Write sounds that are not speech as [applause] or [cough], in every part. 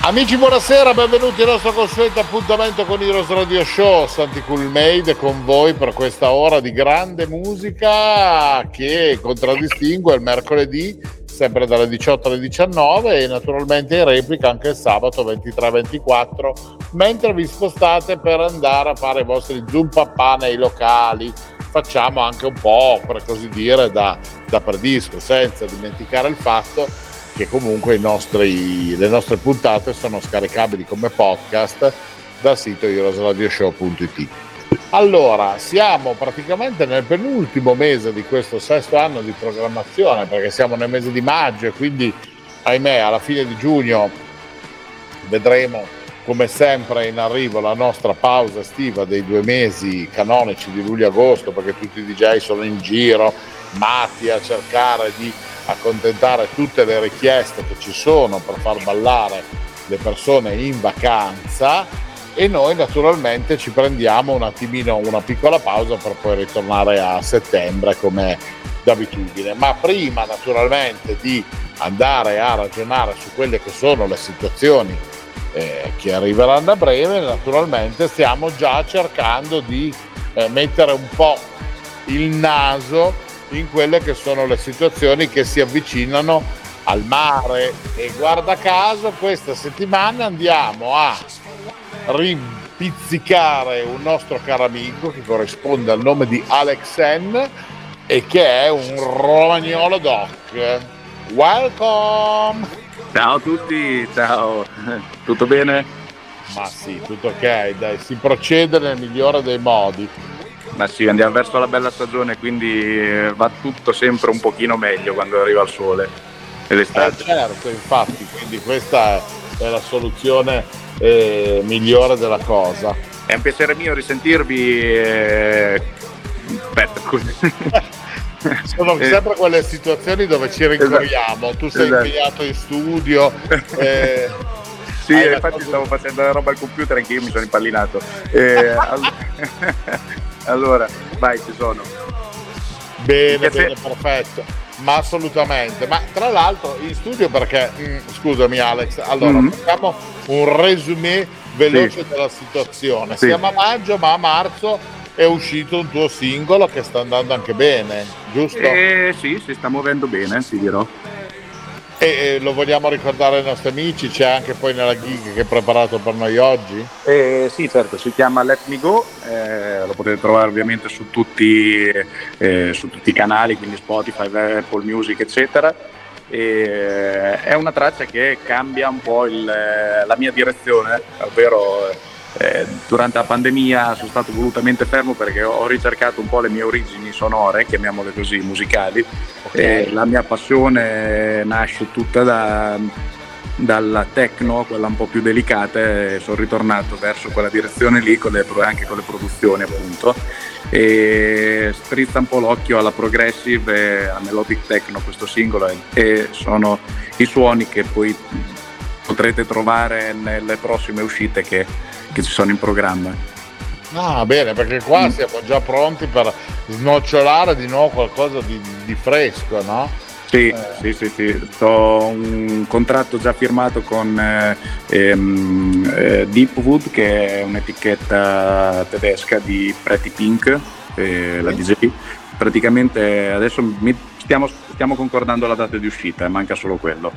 Amici, buonasera, benvenuti al nostro consueto appuntamento con Heroes Radio Show. Santi Cool Made con voi per questa ora di grande musica che contraddistingue il mercoledì sempre dalle 18 alle 19 e naturalmente in replica anche il sabato 23-24 mentre vi spostate per andare a fare i vostri zoom papà nei locali facciamo anche un po' per così dire da, da predisco senza dimenticare il fatto che comunque nostri, le nostre puntate sono scaricabili come podcast dal sito heroesradioshow.it. Allora, siamo praticamente nel penultimo mese di questo sesto anno di programmazione, perché siamo nel mese di maggio e quindi, ahimè, alla fine di giugno vedremo come sempre in arrivo la nostra pausa estiva dei due mesi canonici di luglio e agosto, perché tutti i DJ sono in giro, matti a cercare di accontentare tutte le richieste che ci sono per far ballare le persone in vacanza e noi naturalmente ci prendiamo un attimino una piccola pausa per poi ritornare a settembre come d'abitudine. Ma prima naturalmente di andare a ragionare su quelle che sono le situazioni eh, che arriveranno a breve, naturalmente stiamo già cercando di eh, mettere un po' il naso in quelle che sono le situazioni che si avvicinano al mare e guarda caso questa settimana andiamo a rimpizzicare un nostro caro amico che corrisponde al nome di Alex N e che è un romagnolo doc. Welcome! Ciao a tutti, ciao, tutto bene? Ma sì, tutto ok, dai, si procede nel migliore dei modi. Ma sì, andiamo verso la bella stagione, quindi eh, va tutto sempre un pochino meglio quando arriva il sole e l'estate. Eh certo, infatti, quindi questa è la soluzione eh, migliore della cosa. È un piacere mio risentirvi. Eh... Aspetta, scusi. [laughs] Sono Eh. sempre quelle situazioni dove ci rincorriamo, tu sei Esatto. impegnato in studio. eh, [laughs] Sì, infatti cosa- stavo facendo la roba al computer anche io mi sono impallinato. Eh, [laughs] all- allora, vai, ci sono. Bene, bene, perfetto. Ma assolutamente. Ma tra l'altro in studio perché, mm, scusami Alex, allora Mhm. facciamo un resumé veloce della situazione. Sì. Siamo a maggio, ma a marzo è uscito un tuo singolo che sta andando anche bene, giusto? Eh, sì, si sta muovendo bene, ti dirò. E, lo vogliamo ricordare ai nostri amici, c'è anche poi nella gig che hai preparato per noi oggi? Eh, sì, certo, si chiama Let Me Go, eh, lo potete trovare ovviamente su tutti, eh, su tutti i canali, quindi Spotify, Apple Music, eccetera. E, è una traccia che cambia un po' il- la mia direzione, ovvero eh, durante la pandemia sono stato volutamente fermo perché ho ricercato un po' le mie origini sonore, chiamiamole così, musicali. E la mia passione nasce tutta da, dalla techno, quella un po' più delicata, e sono ritornato verso quella direzione lì, con le anche con le produzioni appunto. E strizza un po' l'occhio alla progressive e a melodic techno questo singolo e sono i suoni che poi potrete trovare nelle prossime uscite che, che ci sono in programma. Ah, bene, perché qua Mm. siamo già pronti per snocciolare di nuovo qualcosa di, di fresco, no? Sì, Eh. sì, sì, sì. Ho un contratto già firmato con eh, ehm, eh, Deepwood, che è un'etichetta tedesca di Pretty Pink, eh, la DJ. Praticamente adesso mi- stiamo, stiamo concordando la data di uscita, manca solo quello.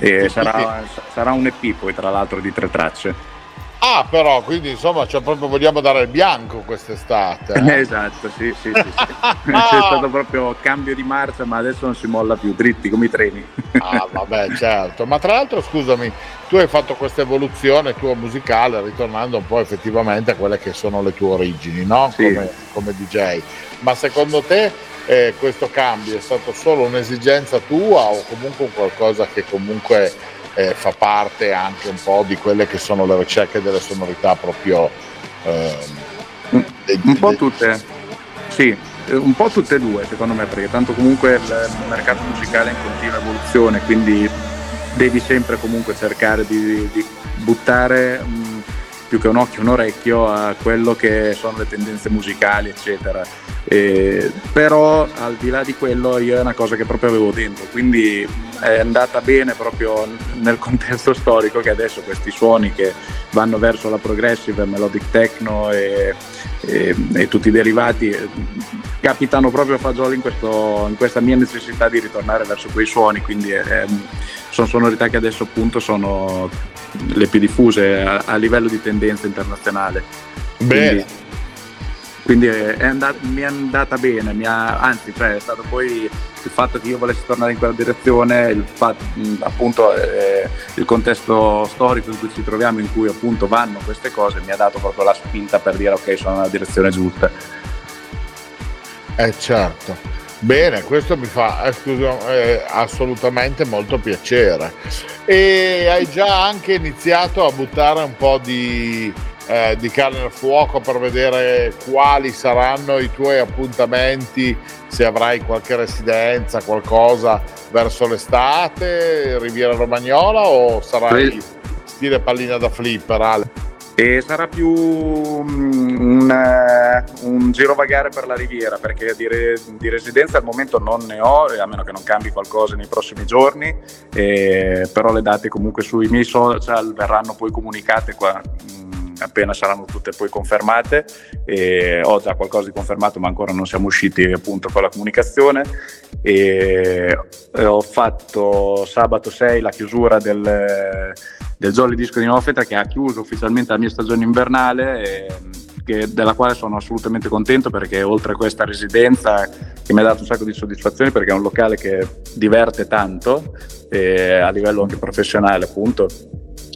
E sarà, sarà un EP poi tra l'altro di tre tracce. Ah, però, quindi insomma, cioè, proprio vogliamo dare il bianco quest'estate. eh? [laughs] Esatto, sì, sì, sì. sì. [laughs] [laughs] C'è stato proprio cambio di marcia, ma adesso non si molla più, dritti come i treni. Ah, vabbè, certo. Ma tra l'altro, scusami, tu hai fatto questa evoluzione tua musicale ritornando un po' effettivamente a quelle che sono le tue origini, no? Sì. Come, come DJ. Ma secondo te eh, questo cambio è stato solo un'esigenza tua o comunque un qualcosa che comunque eh, fa parte anche un po' di quelle che sono le ricerche delle sonorità proprio... Eh, un, un po' tutte, sì, un po' tutte e due secondo me, perché tanto comunque il mercato musicale è in continua evoluzione, quindi devi sempre comunque cercare di, di buttare più che un occhio, un orecchio a quello che sono le tendenze musicali, eccetera. Eh, però al di là di quello io è una cosa che proprio avevo dentro, quindi è andata bene proprio nel contesto storico che adesso questi suoni che vanno verso la progressive, melodic techno e, e, e tutti i derivati capitano proprio a fagioli in, questo, in, questa mia necessità di ritornare verso quei suoni, quindi è, sono sonorità che adesso appunto sono le più diffuse a, a livello di tendenza internazionale. Bene. Quindi, quindi è andata, mi è andata bene, ha, anzi cioè, è stato poi il fatto che io volessi tornare in quella direzione, il, fatto, appunto, eh, il contesto storico in cui ci troviamo, in cui appunto vanno queste cose, mi ha dato proprio la spinta per dire ok sono nella direzione giusta. Eh certo. Bene, questo mi fa eh, assolutamente molto piacere. E hai già anche iniziato a buttare un po' di, eh, di carne al fuoco per vedere quali saranno i tuoi appuntamenti, se avrai qualche residenza, qualcosa verso l'estate, Riviera Romagnola o sarai stile pallina da flipper, Ale? E sarà più mm, un, eh, un girovagare per la riviera perché di, re, di, residenza al momento non ne ho, a meno che non cambi qualcosa nei prossimi giorni, eh, però le date comunque sui miei social verranno poi comunicate qua, mm, appena saranno tutte poi confermate. E ho già qualcosa di confermato ma ancora non siamo usciti appunto con la comunicazione. E ho fatto sabato 6 la chiusura del del Jolly Disco di Nofeta che ha chiuso ufficialmente la mia stagione invernale e, della quale sono assolutamente contento perché oltre a questa residenza che mi ha dato un sacco di soddisfazioni perché è un locale che diverte tanto a livello anche professionale appunto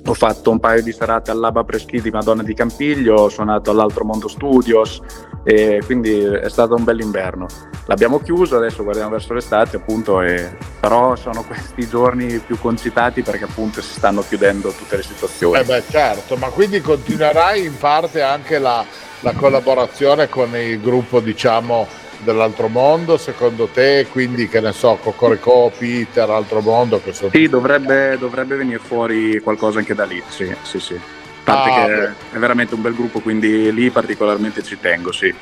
ho fatto un paio di serate all'Aba Preschi di Madonna di Campiglio, ho suonato all'Altro Mondo Studios e quindi è stato un bel inverno. L'abbiamo chiuso, adesso guardiamo verso l'estate appunto, e... però sono questi giorni più concitati perché appunto si stanno chiudendo tutte le situazioni. Eh beh certo, ma quindi continuerai in parte anche la, la collaborazione con il gruppo diciamo dell'altro mondo secondo te? Quindi che ne so, Cocorico, Peter, Altro Mondo? Che sono... Sì, dovrebbe, dovrebbe venire fuori qualcosa anche da lì, sì, sì, sì. Parte ah, che beh. è veramente un bel gruppo, quindi lì particolarmente ci tengo, sì.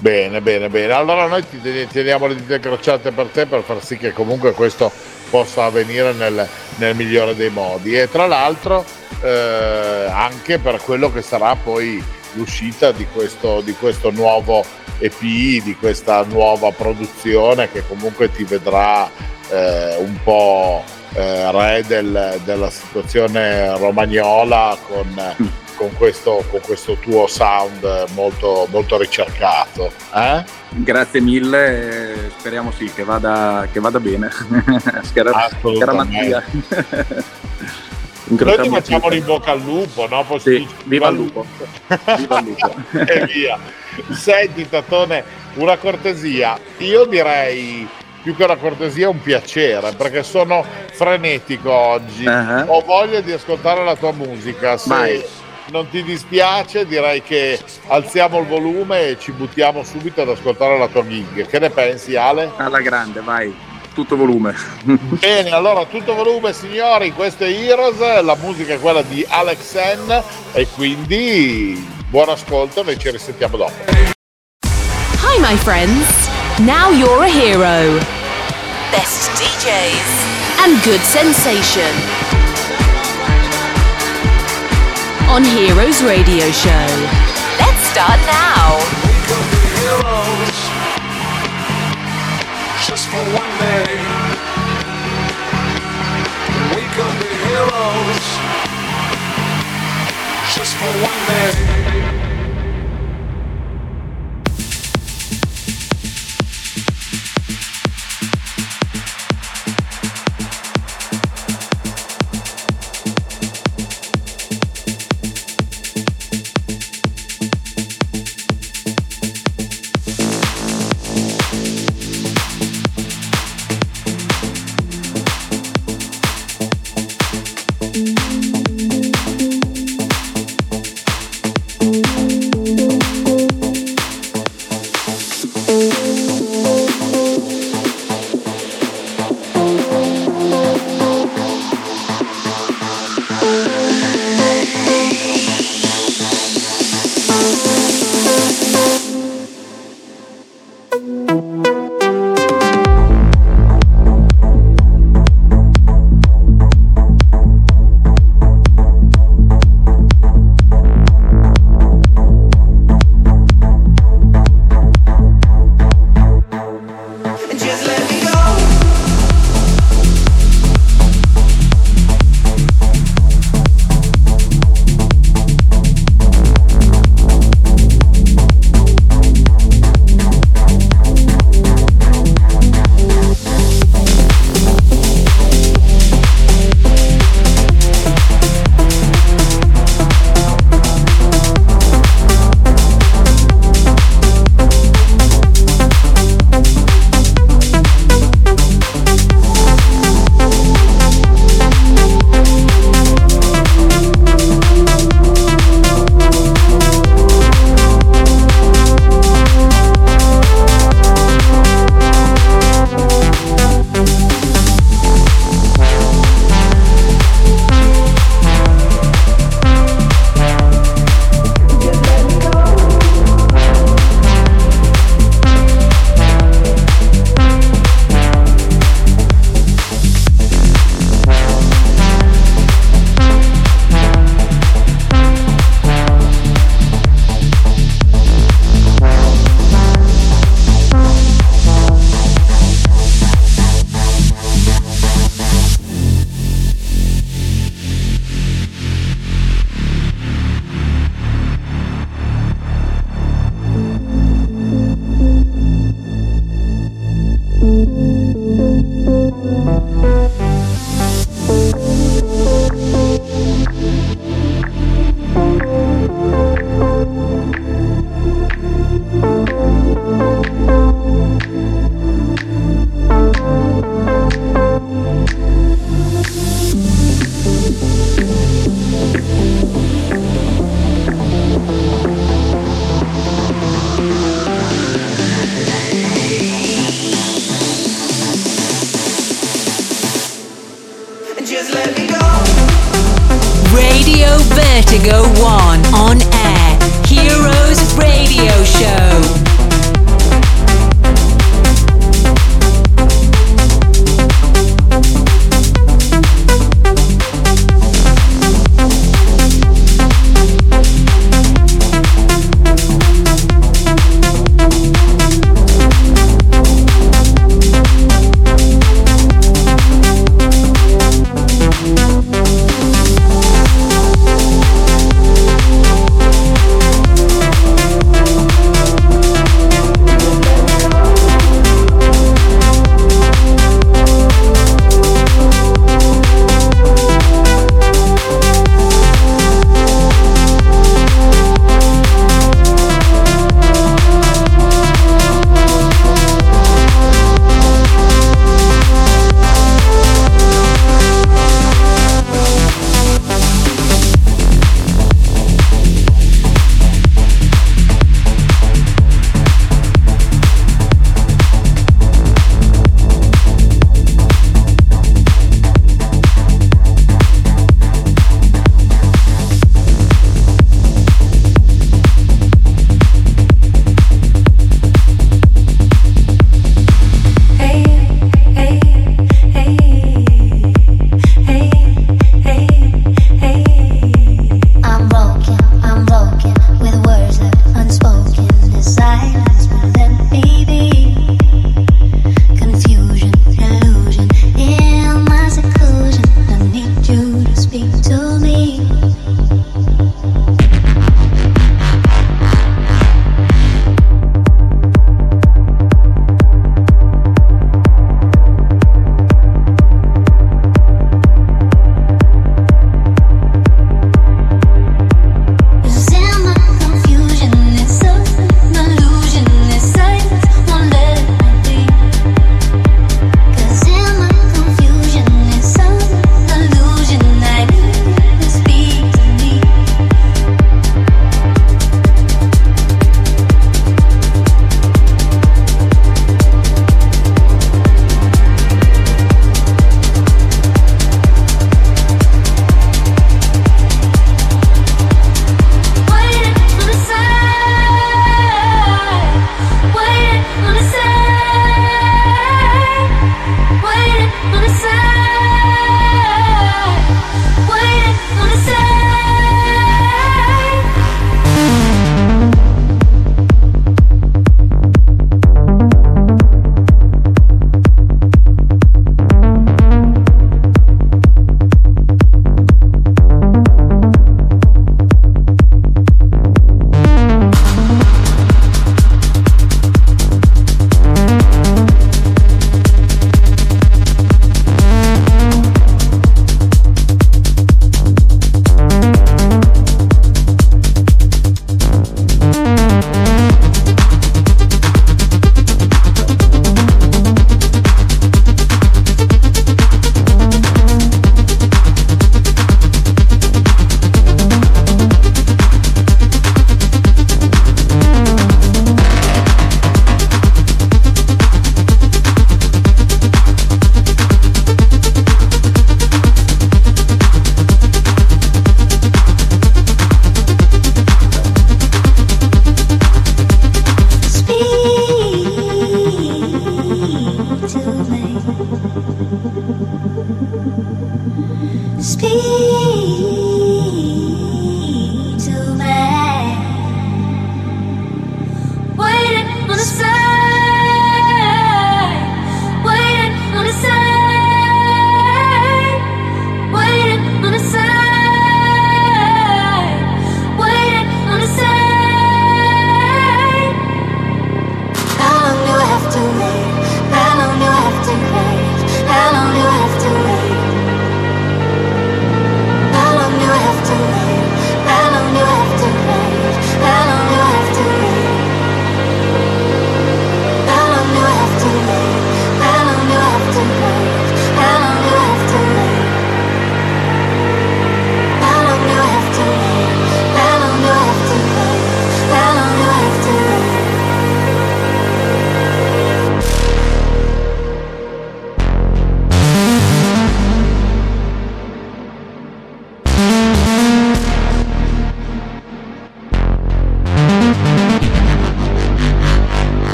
Bene, bene, bene. Allora noi ti teniamo le dita crociate per te per far sì che comunque questo possa avvenire nel, nel migliore dei modi. E tra l'altro eh, anche per quello che sarà poi l'uscita di questo, di questo nuovo EP, di questa nuova produzione che comunque ti vedrà eh, un po' eh, re del, della situazione romagnola con, con, questo, con, questo, tuo sound molto, molto ricercato. Eh? Grazie mille, speriamo sì che vada, che vada bene. [laughs] Scara, scaramanzia. [laughs] Noi ti facciamo in bocca al lupo, no? Sì, viva il lupo. viva il lupo. [laughs] e via. Senti, Tatone, una cortesia. Io direi più che una cortesia un piacere perché sono frenetico oggi. Uh-huh. Ho voglia di ascoltare la tua musica. Se Vai. non ti dispiace, direi che alziamo il volume e ci buttiamo subito ad ascoltare la tua gig. Che ne pensi, Ale? Alla grande, vai tutto volume. [laughs] Bene, allora tutto volume signori, questo è Heroes, la musica è quella di Alex N e quindi buon ascolto, noi ci risentiamo dopo. Hi my friends, now you're a hero. Best DJs and good sensation. On Heroes Radio Show. Let's start now. One day. We be heroes just for one day.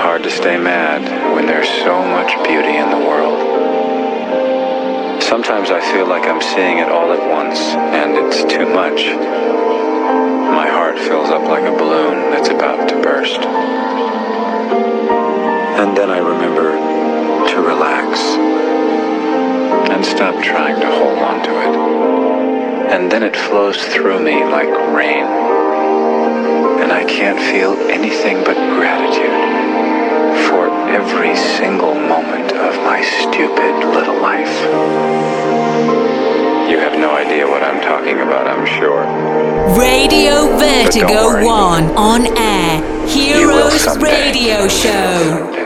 Hard to stay mad when there's so much beauty in the world. Sometimes I feel like I'm seeing it all at once, and it's too much. My heart fills up like a balloon that's about to burst. And then I remember to relax and stop trying to hold on to it. And then it flows through me like rain. Can't feel anything but gratitude for every single moment of my stupid little life. You have no idea what I'm talking about, I'm sure. Radio Vertigo 1 on air. Heroes Radio. Show.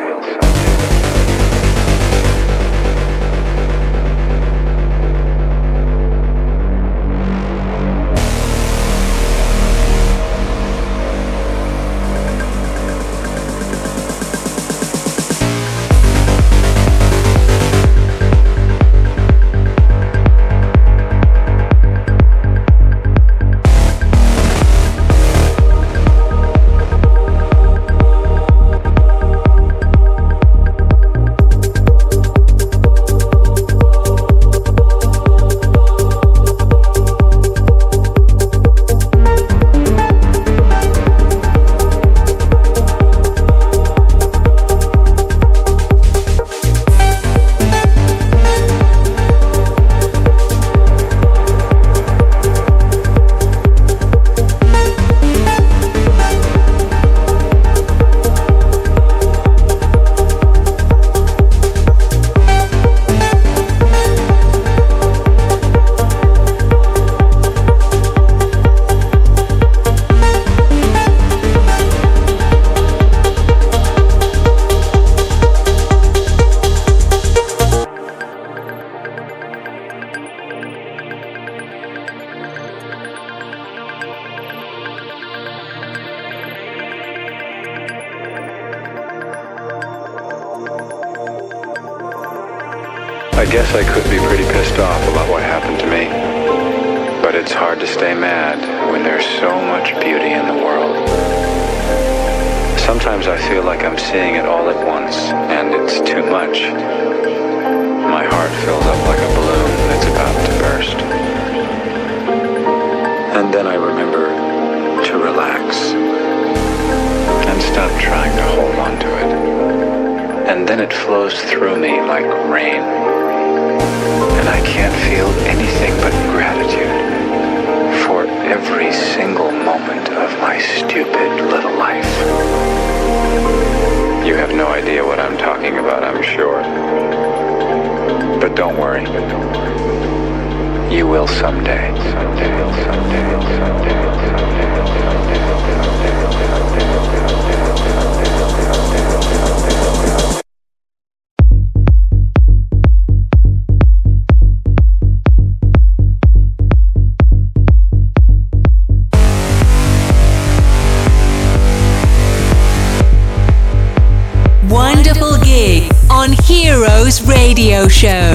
guess I could be pretty pissed off about what happened to me. But it's hard to stay mad when there's so much beauty in the world. Sometimes I feel like I'm seeing it all at once, and it's too much. My heart fills up like a balloon that's about to burst. And then I remember to relax and stop trying to hold on to it. And then it flows through me like rain and I can't feel anything but gratitude for every single moment of my stupid little life. You have no idea what I'm talking about, I'm sure. But don't worry. You will someday, someday, someday, someday, someday, someday, someday, someday. someday. Show.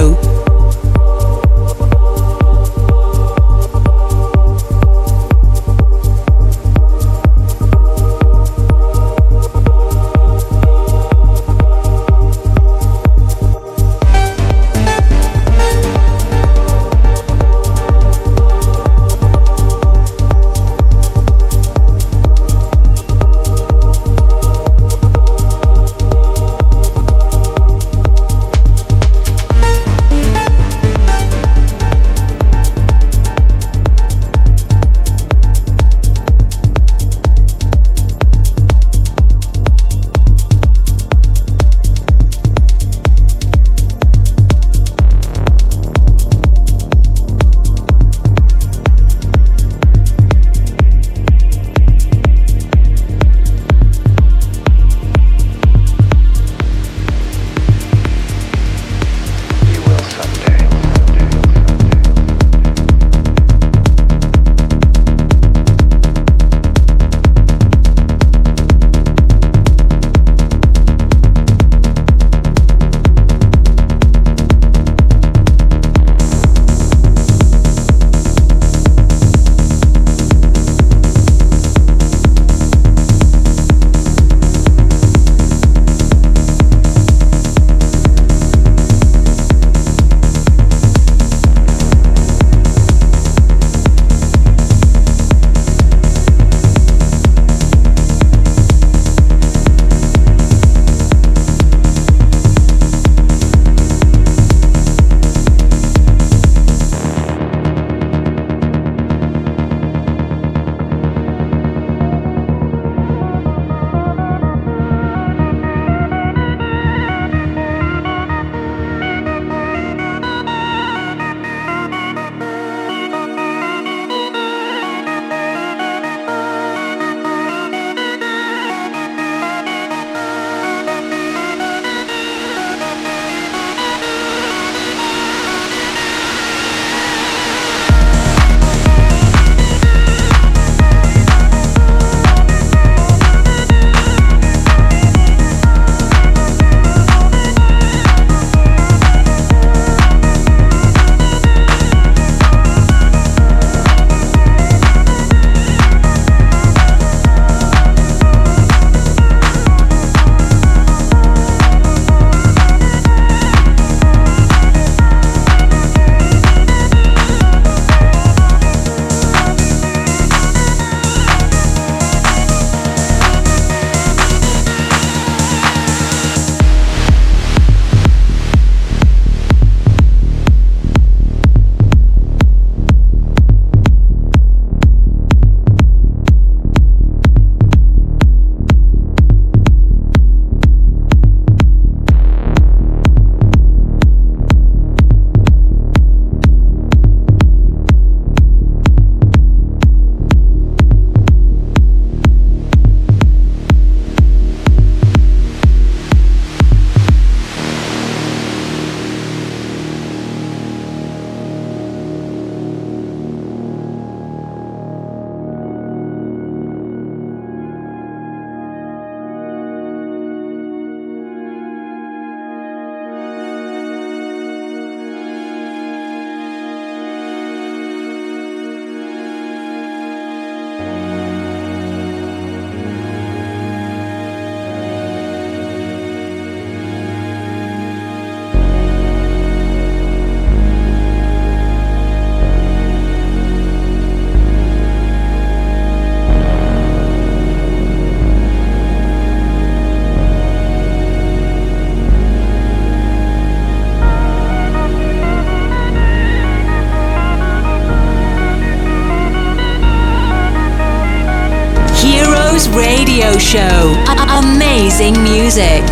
Music.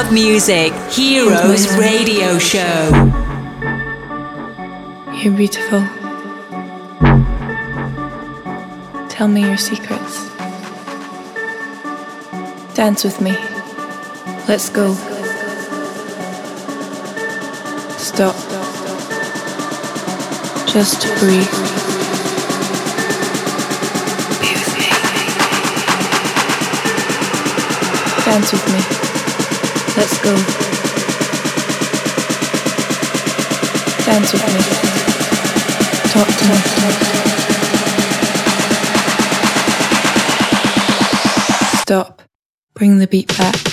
Club music, Heroes Radio Show. You're beautiful. Tell me your secrets. Dance with me. Let's go. Stop. Just breathe. Dance with me. Let's go. Dance with me. Talk to me. Stop. Bring the beat back.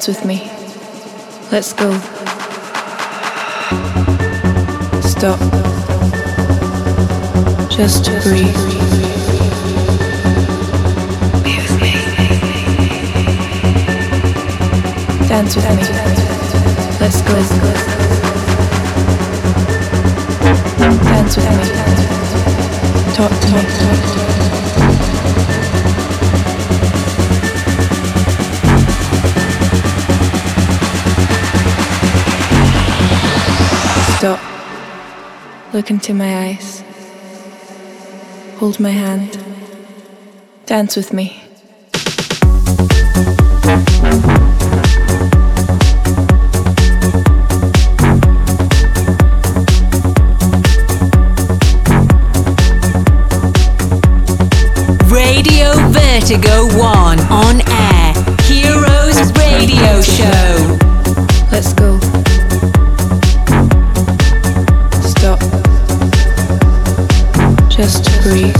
Dance with me. Let's go. Stop. Just breathe. Dance with me. Let's go. Dance with me. Talk to me. Stop. Look into my eyes. Hold my hand. Dance with me. Radio Vertigo 1 on air. Heroes Radio Show. free.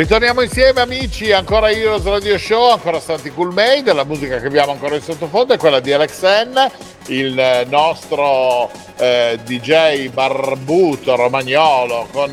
Ritorniamo insieme amici, ancora Heroes Radio Show, ancora Santi Cool Made, la musica che abbiamo ancora in sottofondo è quella di Alex N, il nostro eh, DJ barbuto romagnolo con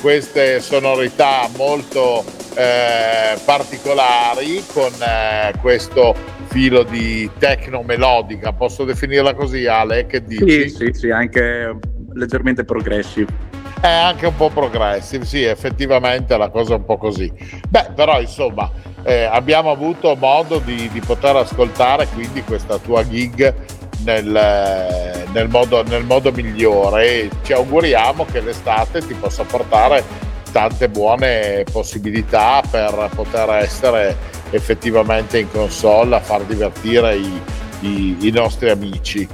queste sonorità molto eh, particolari, con eh, questo filo di tecno melodica, posso definirla così Ale? Che dici? Sì, sì, sì, anche leggermente progressive. È anche un po' progressive, sì, effettivamente la cosa è un po' così. Beh, però insomma, eh, abbiamo avuto modo di, di, poter ascoltare quindi questa tua gig nel, nel, modo, nel modo migliore e ci auguriamo che l'estate ti possa portare tante buone possibilità per poter essere effettivamente in console a far divertire i, i, i nostri amici.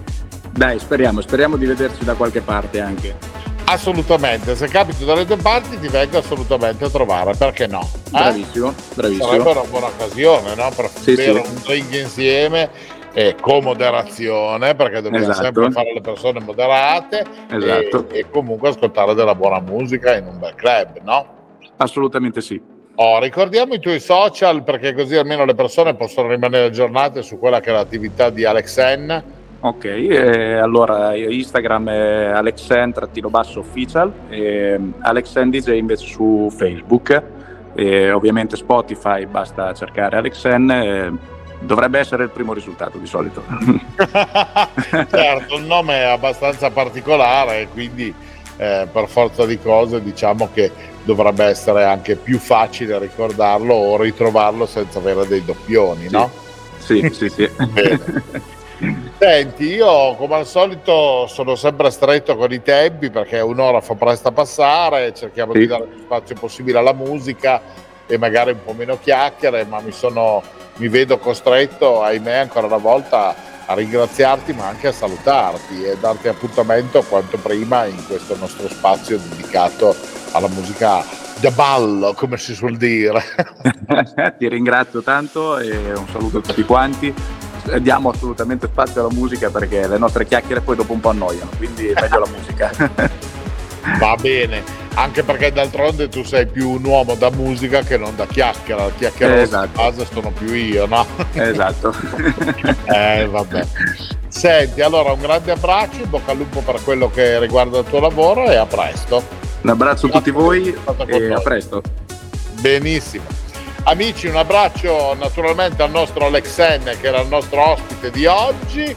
Dai, speriamo, speriamo di vederci da qualche parte anche. Assolutamente, se capito dalle tue parti ti vengo assolutamente a trovare, perché no? Eh? Bravissimo, bravissimo. Sarebbe una buona occasione, no? Per sì, bere sì. un drink insieme e con moderazione, perché dobbiamo esatto. sempre fare le persone moderate esatto. e, e, comunque ascoltare della buona musica in un bel club, no? Assolutamente sì. Oh, ricordiamo i tuoi social perché così almeno le persone possono rimanere aggiornate su quella che è l'attività di Alex N Ok, eh, allora Instagram è alexen-official e Alexen DJ invece su Facebook e ovviamente Spotify basta cercare Alexen dovrebbe essere il primo risultato di solito. [laughs] certo, il nome è abbastanza particolare quindi eh, per forza di cose diciamo che dovrebbe essere anche più facile ricordarlo o ritrovarlo senza avere dei doppioni, sì. no? Sì, sì, sì. Bene. [laughs] Senti, io come al solito sono sempre stretto con i tempi perché un'ora fa presto a passare, cerchiamo sì. di dare più spazio possibile alla musica e magari un po' meno chiacchiere, ma mi, sono, mi vedo costretto, ahimè, ancora una volta a ringraziarti ma anche a salutarti e darti appuntamento quanto prima in questo nostro spazio dedicato alla musica da ballo, come si suol dire. [laughs] Ti ringrazio tanto e un saluto a tutti quanti diamo assolutamente spazio alla musica perché le nostre chiacchiere poi dopo un po' annoiano, quindi è meglio la [laughs] musica. Va bene, anche perché d'altronde tu sei più un uomo da musica che non da chiacchiera, la chiacchiera esatto. base sono più io, no? Esatto. [laughs] eh, vabbè. Senti, allora un grande abbraccio, in bocca al lupo per quello che riguarda il tuo lavoro e a presto. Un abbraccio a tutti voi e a presto. Benissimo. Amici, un abbraccio naturalmente al nostro Alexen che era il nostro ospite di oggi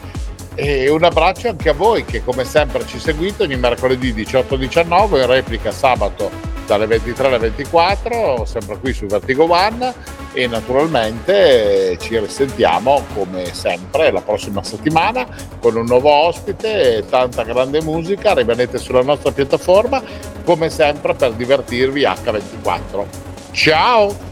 e un abbraccio anche a voi che come sempre ci seguite ogni mercoledì 18-19 in replica sabato dalle 23 alle 24 sempre qui su Vertigo One e naturalmente ci risentiamo come sempre la prossima settimana con un nuovo ospite tanta grande musica rimanete sulla nostra piattaforma come sempre per divertirvi H24 ciao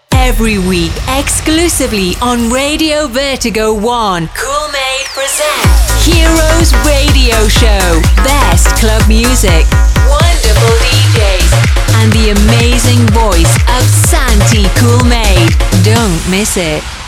every week exclusively on Radio Vertigo 1. Cool Made presents Heroes Radio Show. Best club music, wonderful DJs, and the amazing voice of Santi Cool Made. Don't miss it.